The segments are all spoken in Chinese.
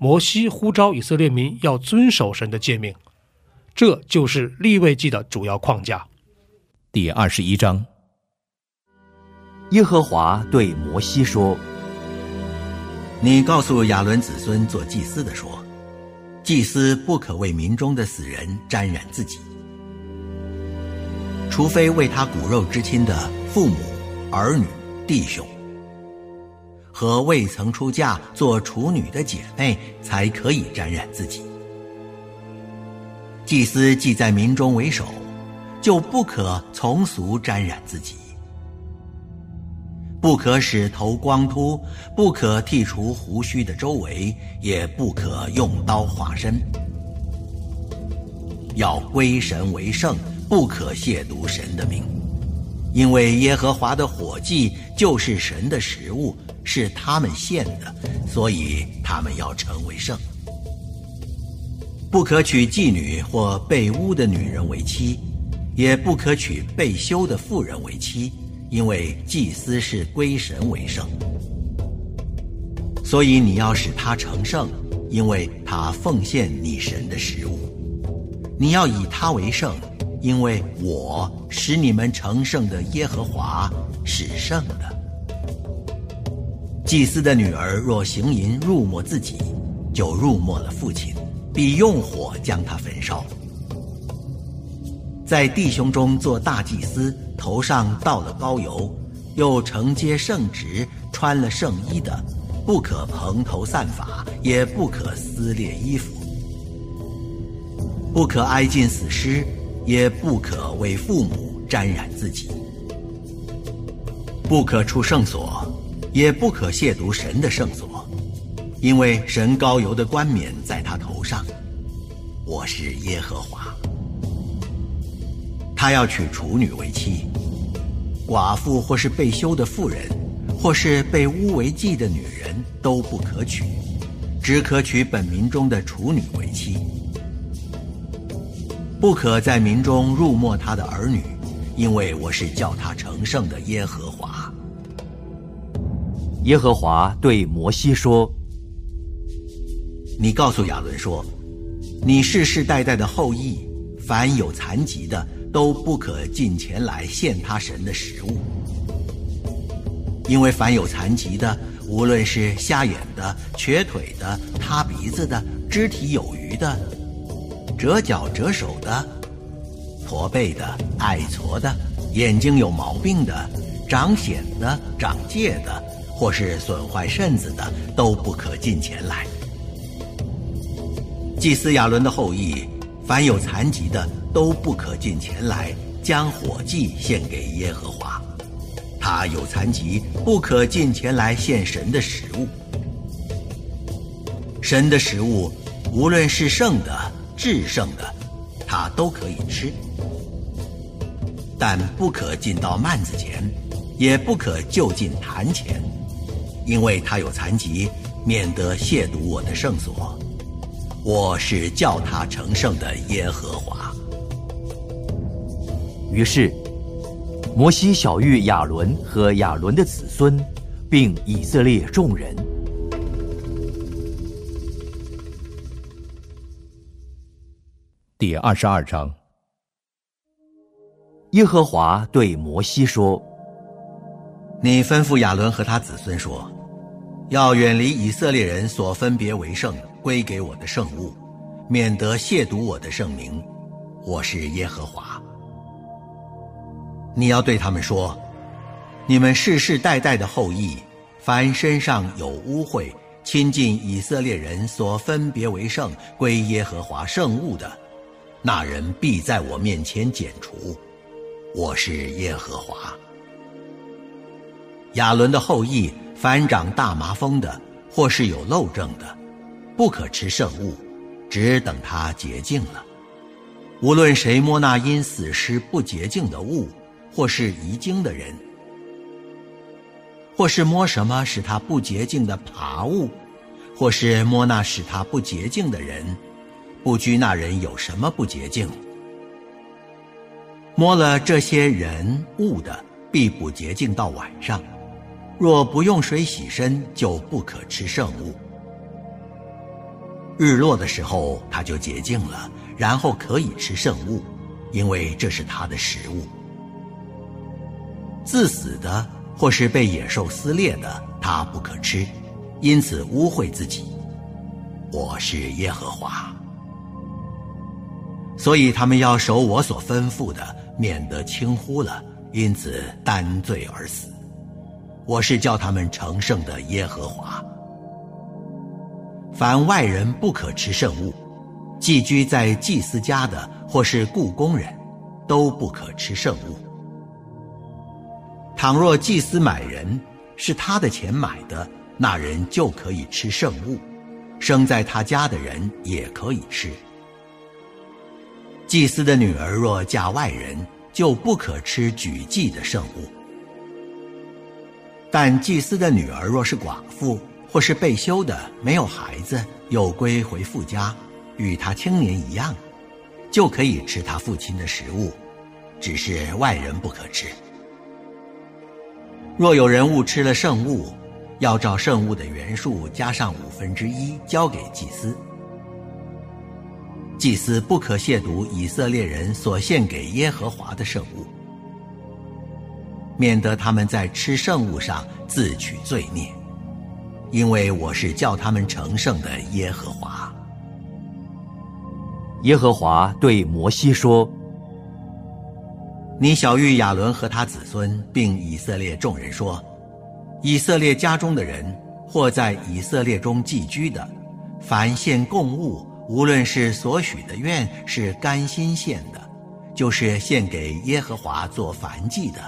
摩西呼召以色列民要遵守神的诫命，这就是立位记的主要框架。第二十一章，耶和华对摩西说：“你告诉亚伦子孙做祭司的说，祭司不可为民中的死人沾染自己，除非为他骨肉之亲的父母、儿女、弟兄。”和未曾出嫁做处女的姐妹才可以沾染自己。祭司既在民中为首，就不可从俗沾染自己，不可使头光秃，不可剃除胡须的周围，也不可用刀划身。要归神为圣，不可亵渎神的名，因为耶和华的火祭就是神的食物。是他们献的，所以他们要成为圣。不可娶妓女或被污的女人为妻，也不可娶被休的妇人为妻，因为祭司是归神为圣。所以你要使他成圣，因为他奉献你神的食物。你要以他为圣，因为我使你们成圣的耶和华是圣的。祭司的女儿若行淫入没自己，就入没了父亲，必用火将他焚烧。在弟兄中做大祭司，头上倒了膏油，又承接圣职，穿了圣衣的，不可蓬头散发，也不可撕裂衣服，不可挨近死尸，也不可为父母沾染自己，不可出圣所。也不可亵渎神的圣所，因为神高油的冠冕在他头上。我是耶和华。他要娶处女为妻，寡妇或是被休的妇人，或是被污为妓的女人都不可娶，只可娶本民中的处女为妻。不可在民中入没他的儿女，因为我是叫他成圣的耶和华。耶和华对摩西说：“你告诉亚伦说，你世世代代的后裔，凡有残疾的，都不可进前来献他神的食物，因为凡有残疾的，无论是瞎眼的、瘸腿的、塌鼻子的、肢体有余的、折脚折手的、驼背的、矮矬的、眼睛有毛病的、长癣的、长疥的。”或是损坏肾子的，都不可进前来。祭司亚伦的后裔，凡有残疾的，都不可进前来，将火祭献给耶和华。他有残疾，不可进前来献神的食物。神的食物，无论是圣的、至圣的，他都可以吃，但不可进到幔子前，也不可就近坛前。因为他有残疾，免得亵渎我的圣所。我是叫他成圣的耶和华。于是，摩西小谕亚伦和亚伦的子孙，并以色列众人。第二十二章，耶和华对摩西说：“你吩咐亚伦和他子孙说。”要远离以色列人所分别为圣，归给我的圣物，免得亵渎我的圣名。我是耶和华。你要对他们说：你们世世代代的后裔，凡身上有污秽、亲近以色列人所分别为圣、归耶和华圣物的，那人必在我面前剪除。我是耶和华。亚伦的后裔，凡长大麻风的，或是有漏症的，不可吃圣物，只等他洁净了。无论谁摸那因死尸不洁净的物，或是遗精的人，或是摸什么使他不洁净的爬物，或是摸那使他不洁净的人，不拘那人有什么不洁净，摸了这些人物的，必不洁净到晚上。若不用水洗身，就不可吃圣物。日落的时候，他就洁净了，然后可以吃圣物，因为这是他的食物。自死的或是被野兽撕裂的，他不可吃，因此污秽自己。我是耶和华，所以他们要守我所吩咐的，免得轻忽了，因此担罪而死。我是叫他们成圣的耶和华。凡外人不可吃圣物，寄居在祭司家的或是雇工人，都不可吃圣物。倘若祭司买人是他的钱买的，那人就可以吃圣物；生在他家的人也可以吃。祭司的女儿若嫁外人，就不可吃举祭的圣物。但祭司的女儿若是寡妇，或是被休的，没有孩子，又归回父家，与他青年一样，就可以吃他父亲的食物，只是外人不可吃。若有人误吃了圣物，要照圣物的原数加上五分之一，交给祭司。祭司不可亵渎以色列人所献给耶和华的圣物。免得他们在吃圣物上自取罪孽，因为我是叫他们成圣的耶和华。耶和华对摩西说：“你小玉亚伦和他子孙，并以色列众人说：以色列家中的人，或在以色列中寄居的，凡献供物，无论是所许的愿，是甘心献的，就是献给耶和华做燔祭的。”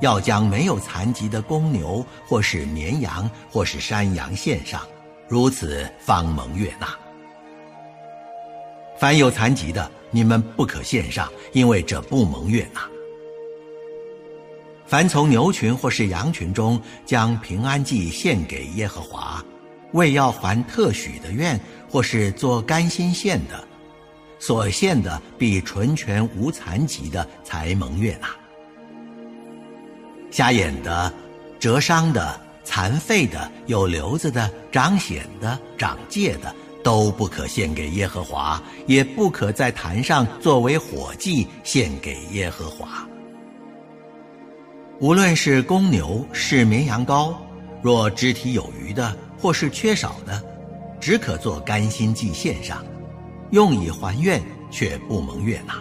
要将没有残疾的公牛，或是绵羊，或是山羊献上，如此方蒙悦纳。凡有残疾的，你们不可献上，因为这不蒙悦纳。凡从牛群或是羊群中将平安祭献给耶和华，为要还特许的愿，或是做甘心献的，所献的必纯全无残疾的，才蒙悦纳。瞎眼的、折伤的、残废的、有瘤子的、长癣的、长疥的，都不可献给耶和华，也不可在坛上作为火祭献给耶和华。无论是公牛，是绵羊羔，若肢体有余的，或是缺少的，只可做甘心祭献上，用以还愿，却不蒙悦纳。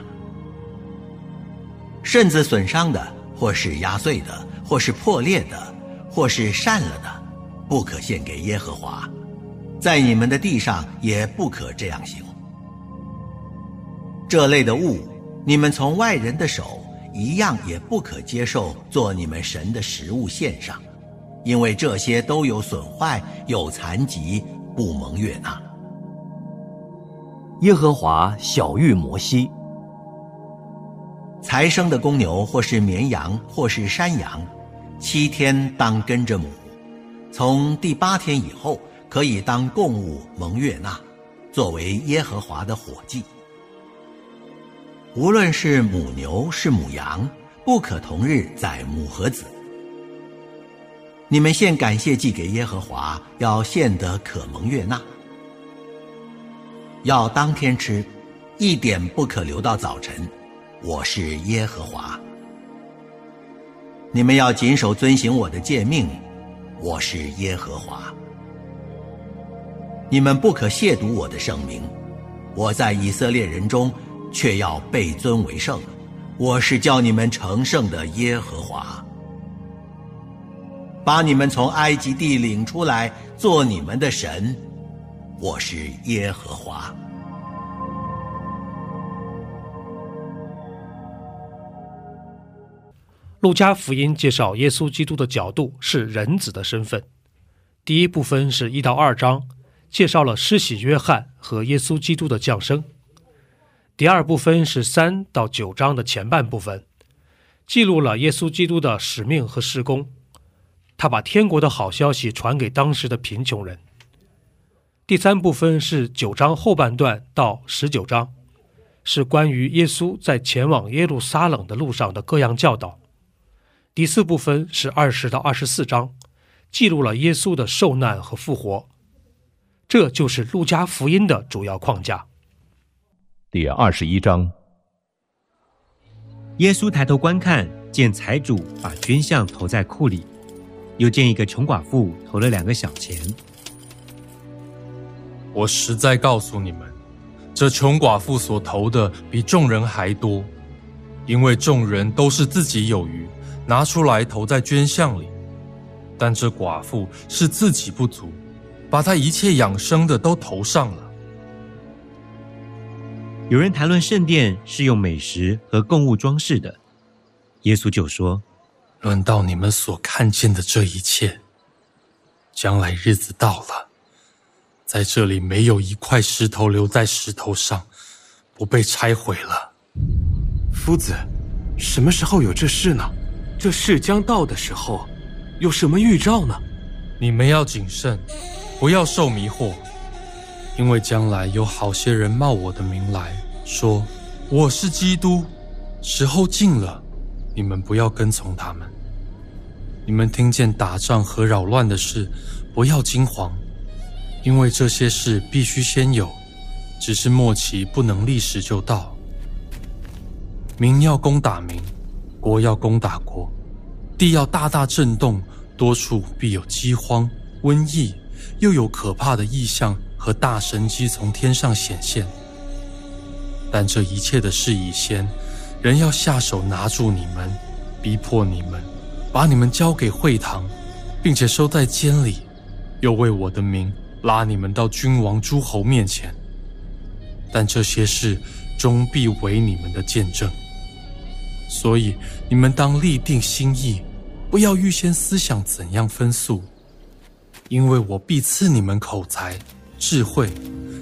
肾子损伤的。或是压碎的，或是破裂的，或是散了的，不可献给耶和华，在你们的地上也不可这样行。这类的物，你们从外人的手一样也不可接受做你们神的食物献上，因为这些都有损坏、有残疾，不蒙悦纳。耶和华小谕摩西。才生的公牛，或是绵羊，或是山羊，七天当跟着母，从第八天以后，可以当供物蒙悦纳，作为耶和华的火祭。无论是母牛是母羊，不可同日宰母和子。你们献感谢祭给耶和华，要献得可蒙悦纳，要当天吃，一点不可留到早晨。我是耶和华，你们要谨守遵行我的诫命。我是耶和华。你们不可亵渎我的圣名。我在以色列人中，却要被尊为圣。我是叫你们成圣的耶和华，把你们从埃及地领出来，做你们的神。我是耶和华。路加福音介绍耶稣基督的角度是人子的身份。第一部分是一到二章，介绍了施洗约翰和耶稣基督的降生。第二部分是三到九章的前半部分，记录了耶稣基督的使命和施工。他把天国的好消息传给当时的贫穷人。第三部分是九章后半段到十九章，是关于耶稣在前往耶路撒冷的路上的各样教导。第四部分是二十到二十四章，记录了耶稣的受难和复活。这就是路加福音的主要框架。第二十一章，耶稣抬头观看，见财主把捐项投在库里，又见一个穷寡妇投了两个小钱。我实在告诉你们，这穷寡妇所投的比众人还多，因为众人都是自己有余。拿出来投在捐项里，但这寡妇是自己不足，把她一切养生的都投上了。有人谈论圣殿是用美食和供物装饰的，耶稣就说：“论到你们所看见的这一切，将来日子到了，在这里没有一块石头留在石头上，不被拆毁了。”夫子，什么时候有这事呢？这事将到的时候，有什么预兆呢？你们要谨慎，不要受迷惑，因为将来有好些人冒我的名来说我是基督，时候近了，你们不要跟从他们。你们听见打仗和扰乱的事，不要惊慌，因为这些事必须先有，只是末期不能立时就到。民要攻打民。国要攻打国，地要大大震动，多处必有饥荒、瘟疫，又有可怕的异象和大神机从天上显现。但这一切的事已先，人要下手拿住你们，逼迫你们，把你们交给会堂，并且收在监里，又为我的名拉你们到君王、诸侯面前。但这些事终必为你们的见证。所以你们当立定心意，不要预先思想怎样分诉，因为我必赐你们口才、智慧，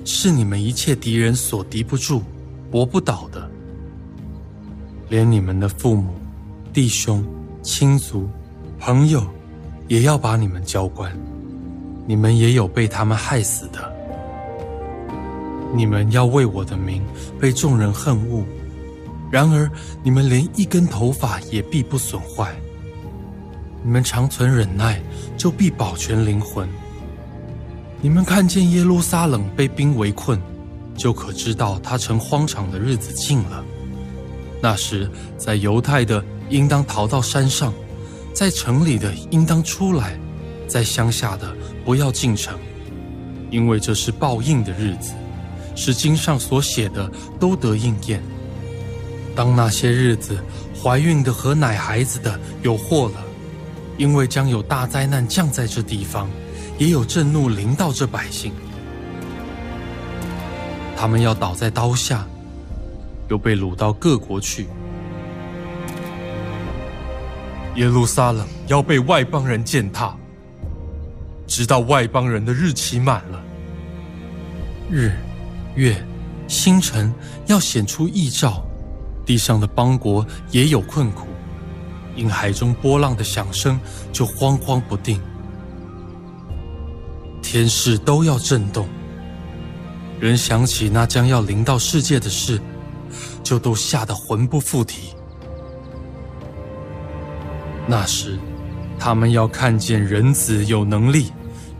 是你们一切敌人所敌不住、搏不倒的。连你们的父母、弟兄、亲族、朋友，也要把你们交官。你们也有被他们害死的。你们要为我的名被众人恨恶。然而，你们连一根头发也必不损坏。你们长存忍耐，就必保全灵魂。你们看见耶路撒冷被兵围困，就可知道他成荒场的日子近了。那时，在犹太的应当逃到山上，在城里的应当出来，在乡下的不要进城，因为这是报应的日子，使经上所写的都得应验。当那些日子，怀孕的和奶孩子的有祸了，因为将有大灾难降在这地方，也有震怒临到这百姓。他们要倒在刀下，又被掳到各国去。耶路撒冷要被外邦人践踏，直到外邦人的日期满了。日、月、星辰要显出异兆。地上的邦国也有困苦，因海中波浪的响声就慌慌不定，天势都要震动。人想起那将要临到世界的事，就都吓得魂不附体。那时，他们要看见人子有能力，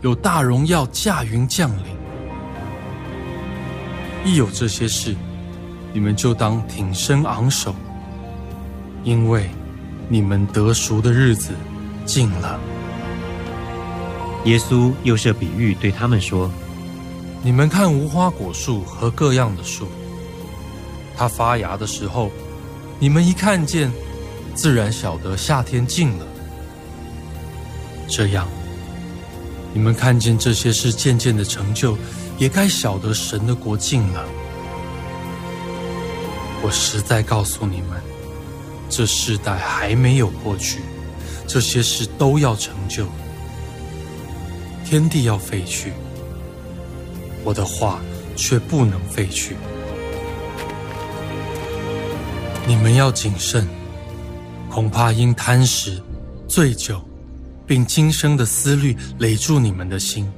有大荣耀驾云降临。一有这些事。你们就当挺身昂首，因为你们得赎的日子近了。耶稣又设比喻对他们说：“你们看无花果树和各样的树，它发芽的时候，你们一看见，自然晓得夏天近了。这样，你们看见这些事渐渐的成就，也该晓得神的国近了。我实在告诉你们，这世代还没有过去，这些事都要成就。天地要废去。我的话却不能废去。你们要谨慎，恐怕因贪食、醉酒，并今生的思虑累住你们的心。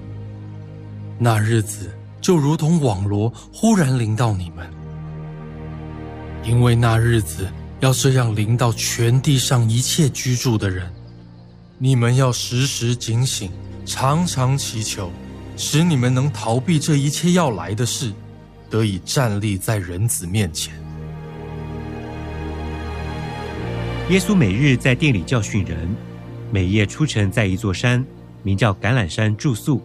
那日子就如同网罗忽然临到你们，因为那日子要这样临到全地上一切居住的人。你们要时时警醒，常常祈求。使你们能逃避这一切要来的事，得以站立在人子面前。耶稣每日在店里教训人，每夜出城在一座山，名叫橄榄山住宿。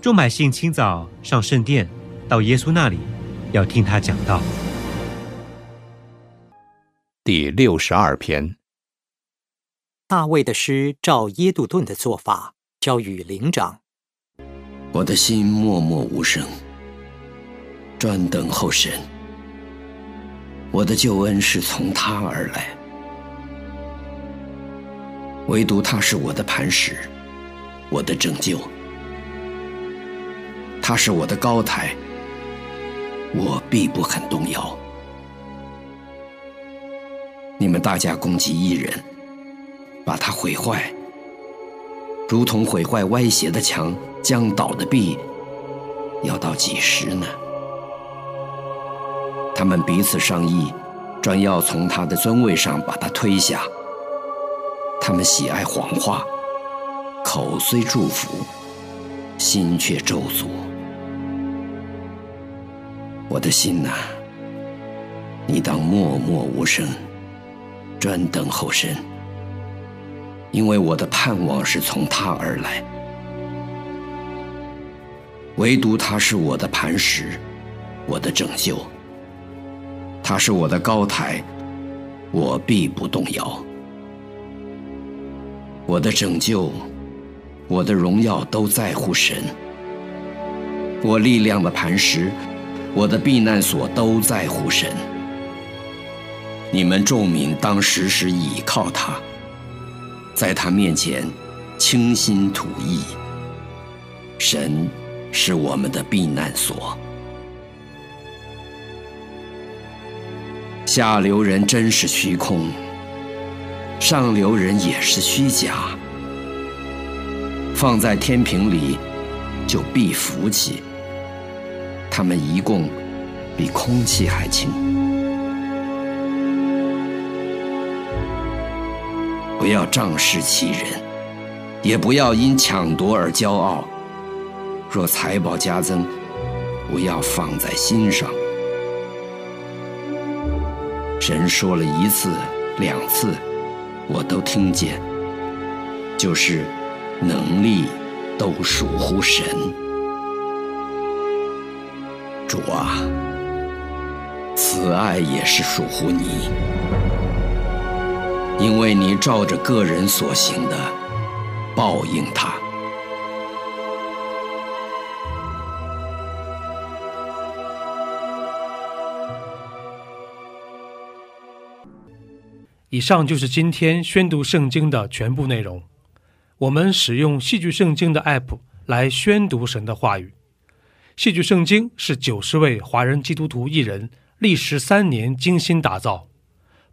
众百姓清早上圣殿，到耶稣那里，要听他讲道。第六十二篇，大卫的诗照耶杜顿的做法，交与灵长。我的心默默无声，专等候神。我的救恩是从他而来，唯独他是我的磐石，我的拯救。他是我的高台，我必不肯动摇。你们大家攻击一人，把他毁坏。如同毁坏歪斜的墙、将倒的壁，要到几时呢？他们彼此商议，专要从他的尊位上把他推下。他们喜爱谎话，口虽祝福，心却咒诅。我的心呐，你当默默无声，专等候神。因为我的盼望是从他而来，唯独他是我的磐石，我的拯救。他是我的高台，我必不动摇。我的拯救，我的荣耀都在乎神。我力量的磐石，我的避难所都在乎神。你们众民当时时倚靠他。在他面前，倾心吐意。神是我们的避难所。下流人真是虚空，上流人也是虚假。放在天平里，就必浮起。他们一共比空气还轻。不要仗势欺人，也不要因抢夺而骄傲。若财宝加增，不要放在心上。神说了一次、两次，我都听见，就是能力都属乎神。主啊，慈爱也是属乎你。因为你照着个人所行的报应他。以上就是今天宣读圣经的全部内容。我们使用戏剧圣经的 App 来宣读神的话语。戏剧圣经是九十位华人基督徒艺人历时三年精心打造。